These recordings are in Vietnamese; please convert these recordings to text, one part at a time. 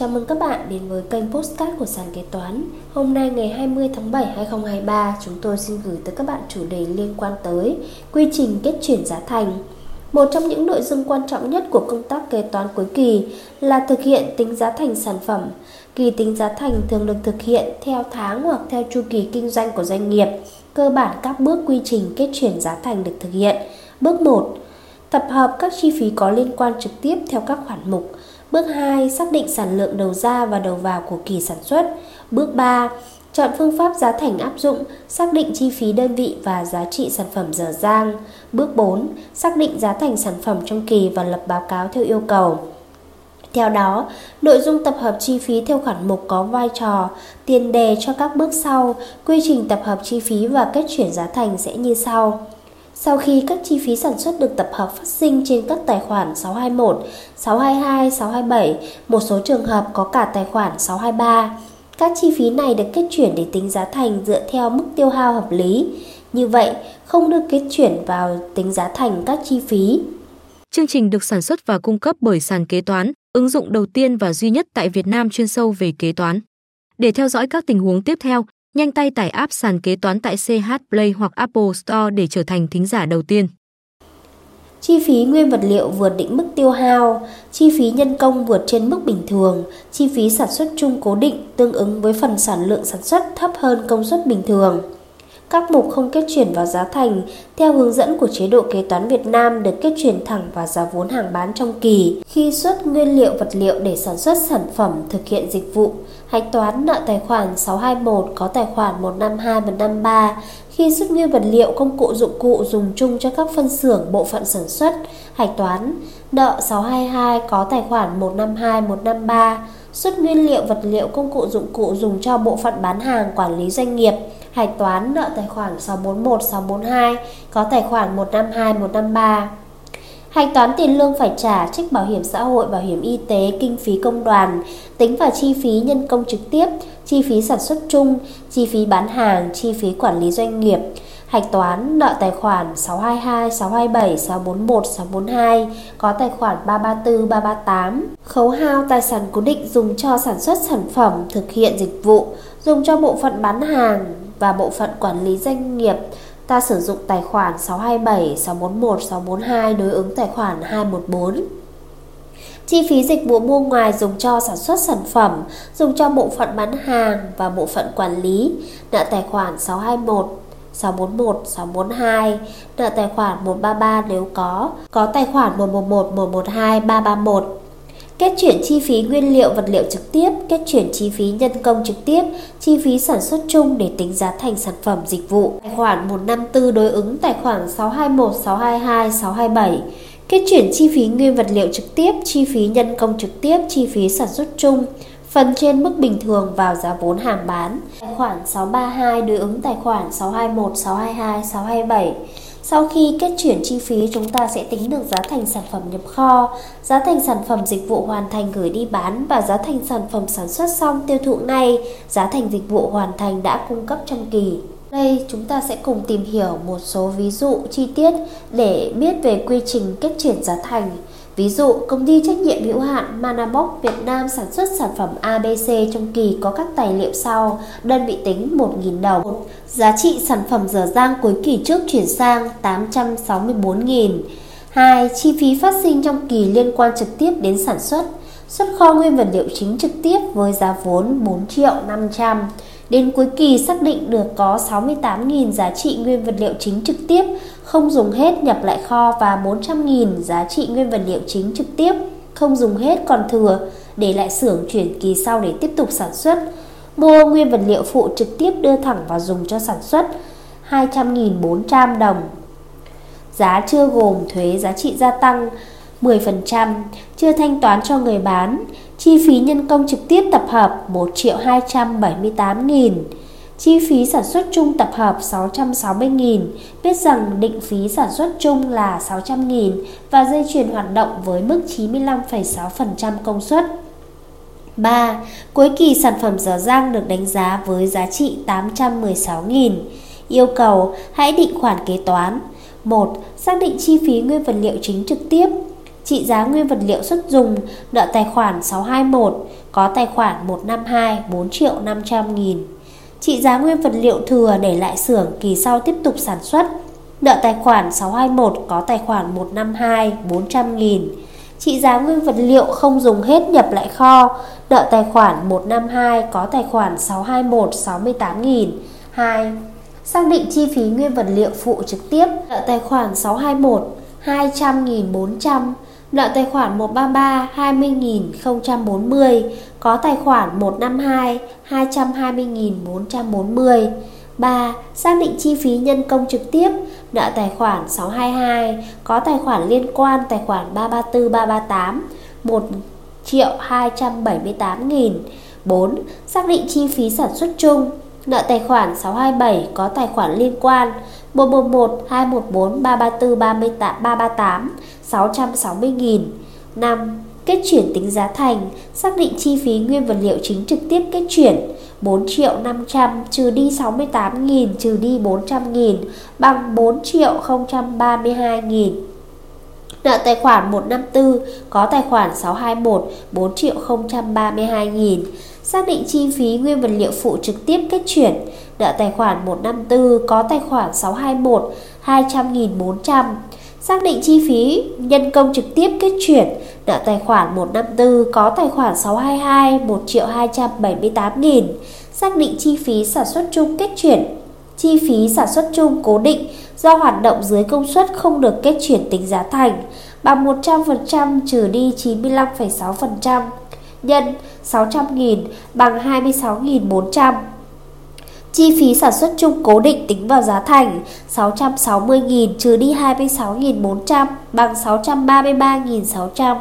Chào mừng các bạn đến với kênh Postcard của Sàn Kế Toán. Hôm nay ngày 20 tháng 7 2023 Chúng tôi xin gửi tới các bạn chủ đề liên quan tới Quy trình kết chuyển giá thành. Một trong những nội dung quan trọng nhất của công tác kế toán cuối kỳ Là thực hiện tính giá thành sản phẩm. Kỳ tính giá thành thường được thực hiện theo tháng hoặc theo chu kỳ kinh doanh của doanh nghiệp. Cơ bản các bước quy trình kết chuyển giá thành được thực hiện. Bước 1 Tập hợp các chi phí có liên quan trực tiếp theo các khoản mục. Bước 2. Xác định sản lượng đầu ra và đầu vào của kỳ sản xuất. Bước 3. Chọn phương pháp giá thành áp dụng, xác định chi phí đơn vị và giá trị sản phẩm dở dang. Bước 4. Xác định giá thành sản phẩm trong kỳ và lập báo cáo theo yêu cầu. Theo đó, nội dung tập hợp chi phí theo khoản mục có vai trò tiền đề cho các bước sau, quy trình tập hợp chi phí và kết chuyển giá thành sẽ như sau. Sau khi các chi phí sản xuất được tập hợp phát sinh trên các tài khoản 621, 622, 627, một số trường hợp có cả tài khoản 623. Các chi phí này được kết chuyển để tính giá thành dựa theo mức tiêu hao hợp lý. Như vậy, không được kết chuyển vào tính giá thành các chi phí. Chương trình được sản xuất và cung cấp bởi sàn kế toán, ứng dụng đầu tiên và duy nhất tại Việt Nam chuyên sâu về kế toán. Để theo dõi các tình huống tiếp theo, Nhanh tay tải app sàn kế toán tại CH Play hoặc Apple Store để trở thành thính giả đầu tiên. Chi phí nguyên vật liệu vượt định mức tiêu hao, chi phí nhân công vượt trên mức bình thường, chi phí sản xuất chung cố định tương ứng với phần sản lượng sản xuất thấp hơn công suất bình thường. Các mục không kết chuyển vào giá thành theo hướng dẫn của chế độ kế toán Việt Nam được kết chuyển thẳng vào giá vốn hàng bán trong kỳ khi xuất nguyên liệu vật liệu để sản xuất sản phẩm thực hiện dịch vụ. Hạch toán nợ tài khoản 621 có tài khoản 152 153 khi xuất nguyên vật liệu, công cụ dụng cụ dùng chung cho các phân xưởng, bộ phận sản xuất. Hạch toán nợ 622 có tài khoản 152 153 xuất nguyên liệu, vật liệu, công cụ dụng cụ dùng cho bộ phận bán hàng, quản lý doanh nghiệp hạch toán nợ tài khoản 641 642 có tài khoản 152 153 Hạch toán tiền lương phải trả trích bảo hiểm xã hội, bảo hiểm y tế, kinh phí công đoàn, tính vào chi phí nhân công trực tiếp, chi phí sản xuất chung, chi phí bán hàng, chi phí quản lý doanh nghiệp, hạch toán nợ tài khoản 622, 627, 641, 642 có tài khoản 334, 338, khấu hao tài sản cố định dùng cho sản xuất sản phẩm, thực hiện dịch vụ, dùng cho bộ phận bán hàng và bộ phận quản lý doanh nghiệp ta sử dụng tài khoản 627, 641, 642 đối ứng tài khoản 214. Chi phí dịch vụ mua ngoài dùng cho sản xuất sản phẩm, dùng cho bộ phận bán hàng và bộ phận quản lý, nợ tài khoản 621, 641, 642, nợ tài khoản 133 nếu có, có tài khoản 111, 112, 331. Kết chuyển chi phí nguyên liệu vật liệu trực tiếp, kết chuyển chi phí nhân công trực tiếp, chi phí sản xuất chung để tính giá thành sản phẩm dịch vụ. Tài khoản 154 đối ứng tài khoản 621, 622, 627. Kết chuyển chi phí nguyên vật liệu trực tiếp, chi phí nhân công trực tiếp, chi phí sản xuất chung, phần trên mức bình thường vào giá vốn hàng bán. Tài khoản 632 đối ứng tài khoản 621, 622, 627. Sau khi kết chuyển chi phí, chúng ta sẽ tính được giá thành sản phẩm nhập kho, giá thành sản phẩm dịch vụ hoàn thành gửi đi bán và giá thành sản phẩm sản xuất xong tiêu thụ ngay, giá thành dịch vụ hoàn thành đã cung cấp trong kỳ. Đây chúng ta sẽ cùng tìm hiểu một số ví dụ chi tiết để biết về quy trình kết chuyển giá thành. Ví dụ, công ty trách nhiệm hữu hạn Manabox Việt Nam sản xuất sản phẩm ABC trong kỳ có các tài liệu sau, đơn vị tính 1.000 đồng. Giá trị sản phẩm dở dang cuối kỳ trước chuyển sang 864.000. 2. Chi phí phát sinh trong kỳ liên quan trực tiếp đến sản xuất. Xuất kho nguyên vật liệu chính trực tiếp với giá vốn 4 triệu 500 Đến cuối kỳ xác định được có 68.000 giá trị nguyên vật liệu chính trực tiếp không dùng hết nhập lại kho và 400.000 giá trị nguyên vật liệu chính trực tiếp không dùng hết còn thừa để lại xưởng chuyển kỳ sau để tiếp tục sản xuất. Mua nguyên vật liệu phụ trực tiếp đưa thẳng vào dùng cho sản xuất 200.400 đồng. Giá chưa gồm thuế giá trị gia tăng 10%, chưa thanh toán cho người bán, chi phí nhân công trực tiếp tập hợp 1 triệu 278 nghìn, chi phí sản xuất chung tập hợp 660.000, biết rằng định phí sản xuất chung là 600.000 và dây chuyền hoạt động với mức 95,6% công suất. 3. Cuối kỳ sản phẩm dở dang được đánh giá với giá trị 816.000. Yêu cầu hãy định khoản kế toán. 1. Xác định chi phí nguyên vật liệu chính trực tiếp trị giá nguyên vật liệu xuất dùng, nợ tài khoản 621, có tài khoản 152 4 triệu 500 nghìn. Trị giá nguyên vật liệu thừa để lại xưởng kỳ sau tiếp tục sản xuất. Nợ tài khoản 621 có tài khoản 152 400 nghìn. Trị giá nguyên vật liệu không dùng hết nhập lại kho. Nợ tài khoản 152 có tài khoản 621 68 nghìn. 2. Xác định chi phí nguyên vật liệu phụ trực tiếp. Nợ tài khoản 621 200 nghìn 400 Nợ tài khoản 133 20.040 Có tài khoản 152 220.440 3. Xác định chi phí nhân công trực tiếp, Nợ tài khoản 622 Có tài khoản liên quan tài khoản 334 338 1 triệu 278 nghìn 4. Xác định chi phí sản xuất chung Nợ tài khoản 627 có tài khoản liên quan 111 214 334 38 338 660.000 5. Kết chuyển tính giá thành, Xác định chi phí nguyên vật liệu chính trực tiếp kết chuyển 4 triệu 500 trừ đi 68.000 trừ đi 400.000 bằng 4 triệu 032.000. Nợ tài khoản 154 có tài khoản 621 4 triệu 032 nghìn Xác định chi phí nguyên vật liệu phụ trực tiếp kết chuyển. Nợ tài khoản 154 có tài khoản 621 200.400 Xác định chi phí nhân công trực tiếp kết chuyển. Nợ tài khoản 154 có tài khoản 622 1 triệu 278 nghìn. Xác định chi phí sản xuất chung kết chuyển. Chi phí sản xuất chung cố định do hoạt động dưới công suất không được kết chuyển tính giá thành bằng 100% trừ đi 95,6% nhân 600.000 bằng 26.400 Chi phí sản xuất chung cố định tính vào giá thành 660.000 trừ đi 26.400 bằng 633.600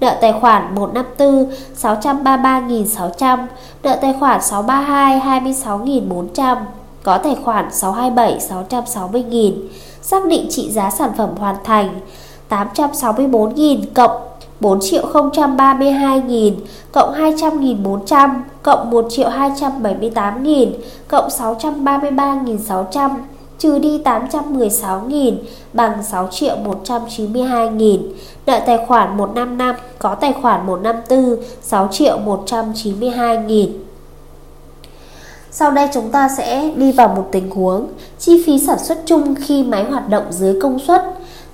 Nợ tài khoản 154 633.600 Nợ tài khoản 632 26.400 Có tài khoản 627 660.000 Xác định trị giá sản phẩm hoàn thành 864.000 cộng 4 triệu 032 nghìn cộng 200 nghìn 400 cộng 1 triệu 278 nghìn cộng 633 nghìn 600 trừ đi 816 nghìn bằng 6 triệu 192 nghìn. Nợ tài khoản 155 có tài khoản 154 6 triệu 192 nghìn. Sau đây chúng ta sẽ đi vào một tình huống. Chi phí sản xuất chung khi máy hoạt động dưới công suất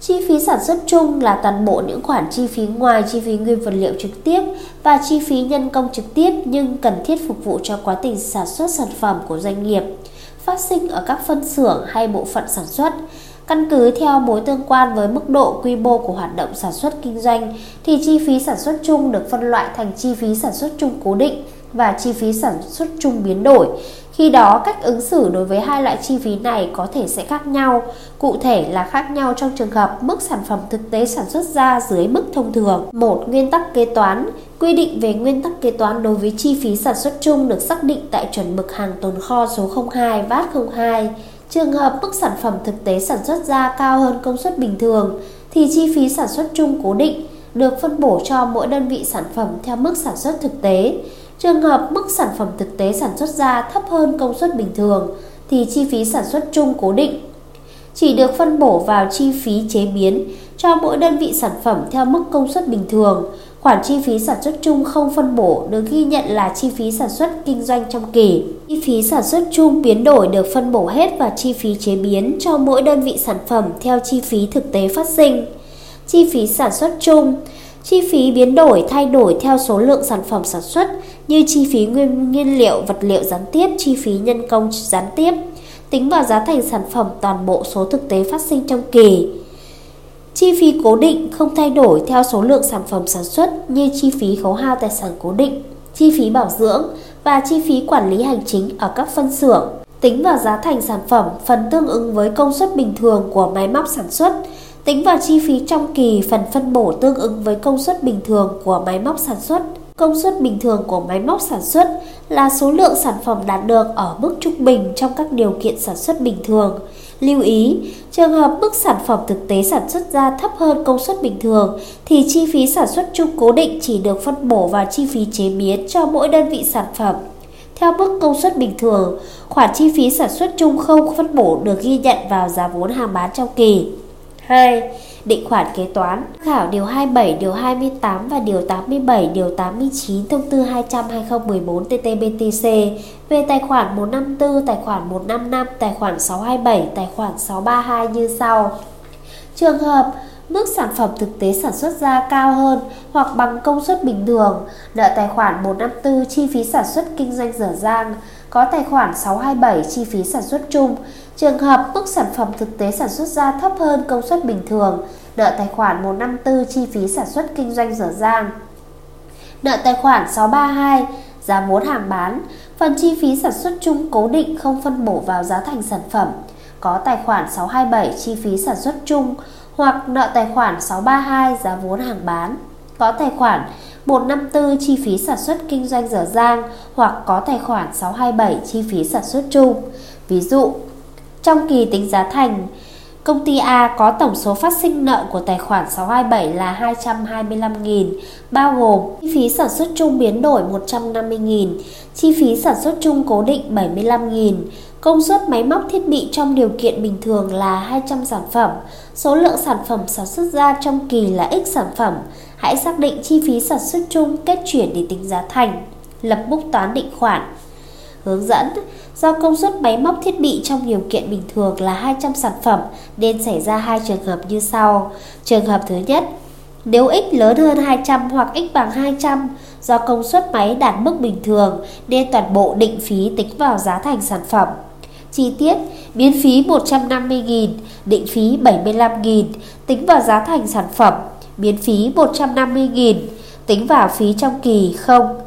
Chi phí sản xuất chung là toàn bộ những khoản chi phí ngoài chi phí nguyên vật liệu trực tiếp và chi phí nhân công trực tiếp nhưng cần thiết phục vụ cho quá trình sản xuất sản phẩm của doanh nghiệp, phát sinh ở các phân xưởng hay bộ phận sản xuất. Căn cứ theo mối tương quan với mức độ quy mô của hoạt động sản xuất kinh doanh thì chi phí sản xuất chung được phân loại thành chi phí sản xuất chung cố định và chi phí sản xuất chung biến đổi. Khi đó, cách ứng xử đối với hai loại chi phí này có thể sẽ khác nhau. Cụ thể là khác nhau trong trường hợp mức sản phẩm thực tế sản xuất ra dưới mức thông thường. Một Nguyên tắc kế toán Quy định về nguyên tắc kế toán đối với chi phí sản xuất chung được xác định tại chuẩn mực hàng tồn kho số 02 VAT 02. Trường hợp mức sản phẩm thực tế sản xuất ra cao hơn công suất bình thường thì chi phí sản xuất chung cố định được phân bổ cho mỗi đơn vị sản phẩm theo mức sản xuất thực tế. Trường hợp mức sản phẩm thực tế sản xuất ra thấp hơn công suất bình thường, thì chi phí sản xuất chung cố định chỉ được phân bổ vào chi phí chế biến cho mỗi đơn vị sản phẩm theo mức công suất bình thường. Khoản chi phí sản xuất chung không phân bổ được ghi nhận là chi phí sản xuất kinh doanh trong kỳ. Chi phí sản xuất chung biến đổi được phân bổ hết vào chi phí chế biến cho mỗi đơn vị sản phẩm theo chi phí thực tế phát sinh. Chi phí sản xuất chung, Chi phí biến đổi thay đổi theo số lượng sản phẩm sản xuất như chi phí nguyên nhiên liệu, vật liệu gián tiếp, chi phí nhân công gián tiếp, tính vào giá thành sản phẩm toàn bộ số thực tế phát sinh trong kỳ. Chi phí cố định không thay đổi theo số lượng sản phẩm sản xuất như chi phí khấu hao tài sản cố định, chi phí bảo dưỡng và chi phí quản lý hành chính ở các phân xưởng. Tính vào giá thành sản phẩm phần tương ứng với công suất bình thường của máy móc sản xuất, tính vào chi phí trong kỳ phần phân bổ tương ứng với công suất bình thường của máy móc sản xuất. Công suất bình thường của máy móc sản xuất là số lượng sản phẩm đạt được ở mức trung bình trong các điều kiện sản xuất bình thường. Lưu ý, trường hợp mức sản phẩm thực tế sản xuất ra thấp hơn công suất bình thường thì chi phí sản xuất chung cố định chỉ được phân bổ vào chi phí chế biến cho mỗi đơn vị sản phẩm. Theo mức công suất bình thường, khoản chi phí sản xuất chung không phân bổ được ghi nhận vào giá vốn hàng bán trong kỳ. 2. Định khoản kế toán Khảo điều 27, điều 28 và điều 87, điều 89 thông tư 200-2014 TT-BTC về tài khoản 154, tài khoản 155, tài khoản 627, tài khoản 632 như sau. Trường hợp mức sản phẩm thực tế sản xuất ra cao hơn hoặc bằng công suất bình thường, nợ tài khoản 154 chi phí sản xuất kinh doanh dở dang, có tài khoản 627 chi phí sản xuất chung. Trường hợp mức sản phẩm thực tế sản xuất ra thấp hơn công suất bình thường, nợ tài khoản 154 chi phí sản xuất kinh doanh dở dang. Nợ tài khoản 632 giá vốn hàng bán, phần chi phí sản xuất chung cố định không phân bổ vào giá thành sản phẩm. Có tài khoản 627 chi phí sản xuất chung hoặc nợ tài khoản 632 giá vốn hàng bán. Có tài khoản 154 chi phí sản xuất kinh doanh dở dang hoặc có tài khoản 627 chi phí sản xuất chung. Ví dụ, trong kỳ tính giá thành, công ty A có tổng số phát sinh nợ của tài khoản 627 là 225.000, bao gồm chi phí sản xuất chung biến đổi 150.000, chi phí sản xuất chung cố định 75.000, công suất máy móc thiết bị trong điều kiện bình thường là 200 sản phẩm, số lượng sản phẩm sản xuất ra trong kỳ là x sản phẩm, hãy xác định chi phí sản xuất chung kết chuyển để tính giá thành, lập bút toán định khoản. Hướng dẫn, do công suất máy móc thiết bị trong điều kiện bình thường là 200 sản phẩm nên xảy ra hai trường hợp như sau. Trường hợp thứ nhất, nếu x lớn hơn 200 hoặc x bằng 200, do công suất máy đạt mức bình thường nên toàn bộ định phí tính vào giá thành sản phẩm. Chi tiết, biến phí 150.000, định phí 75.000, tính vào giá thành sản phẩm biến phí 150.000, tính vào phí trong kỳ không.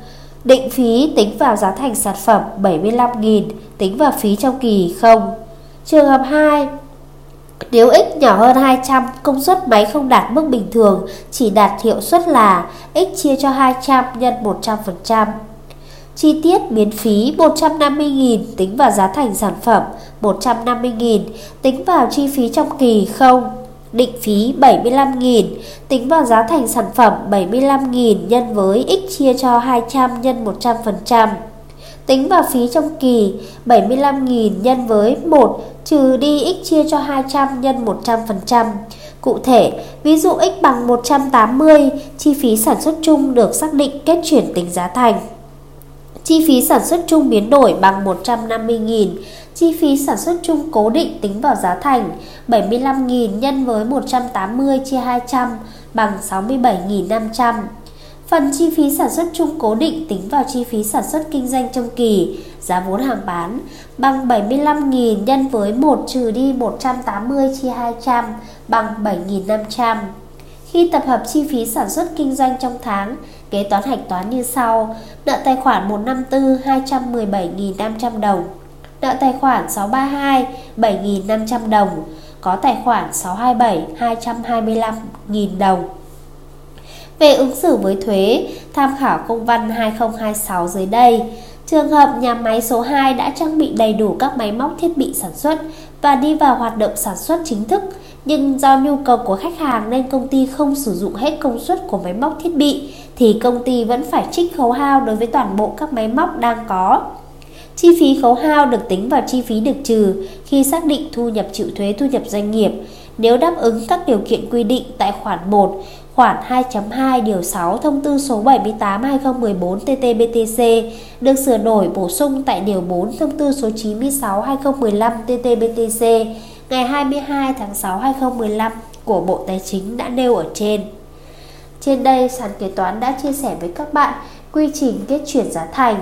Định phí tính vào giá thành sản phẩm 75.000, tính vào phí trong kỳ không. Trường hợp 2, nếu x nhỏ hơn 200, công suất máy không đạt mức bình thường, chỉ đạt hiệu suất là x chia cho 200 nhân 100%. Chi tiết miễn phí 150.000 tính vào giá thành sản phẩm, 150.000 tính vào chi phí trong kỳ không định phí 75.000, tính vào giá thành sản phẩm 75.000 nhân với x chia cho 200 nhân 100%. Tính vào phí trong kỳ 75.000 nhân với 1 trừ đi x chia cho 200 nhân 100%. Cụ thể, ví dụ x bằng 180, chi phí sản xuất chung được xác định kết chuyển tính giá thành. Chi phí sản xuất chung biến đổi bằng 150.000 Chi phí sản xuất chung cố định tính vào giá thành 75.000 nhân với 180 chia 200 bằng 67.500. Phần chi phí sản xuất chung cố định tính vào chi phí sản xuất kinh doanh trong kỳ, giá vốn hàng bán bằng 75.000 nhân với 1 trừ đi 180 chia 200 bằng 7.500. Khi tập hợp chi phí sản xuất kinh doanh trong tháng, kế toán hạch toán như sau: nợ tài khoản 154 217.500 đồng, nợ tài khoản 632 7.500 đồng, có tài khoản 627 225.000 đồng. Về ứng xử với thuế, tham khảo công văn 2026 dưới đây. Trường hợp nhà máy số 2 đã trang bị đầy đủ các máy móc thiết bị sản xuất và đi vào hoạt động sản xuất chính thức, nhưng do nhu cầu của khách hàng nên công ty không sử dụng hết công suất của máy móc thiết bị thì công ty vẫn phải trích khấu hao đối với toàn bộ các máy móc đang có. Chi phí khấu hao được tính vào chi phí được trừ khi xác định thu nhập chịu thuế thu nhập doanh nghiệp nếu đáp ứng các điều kiện quy định tại khoản 1, khoản 2.2 điều 6 thông tư số 78/2014 TT-BTC được sửa đổi bổ sung tại điều 4 thông tư số 96/2015 TT-BTC ngày 22 tháng 6 2015 của Bộ Tài chính đã nêu ở trên. Trên đây, sàn kế toán đã chia sẻ với các bạn quy trình kết chuyển giá thành,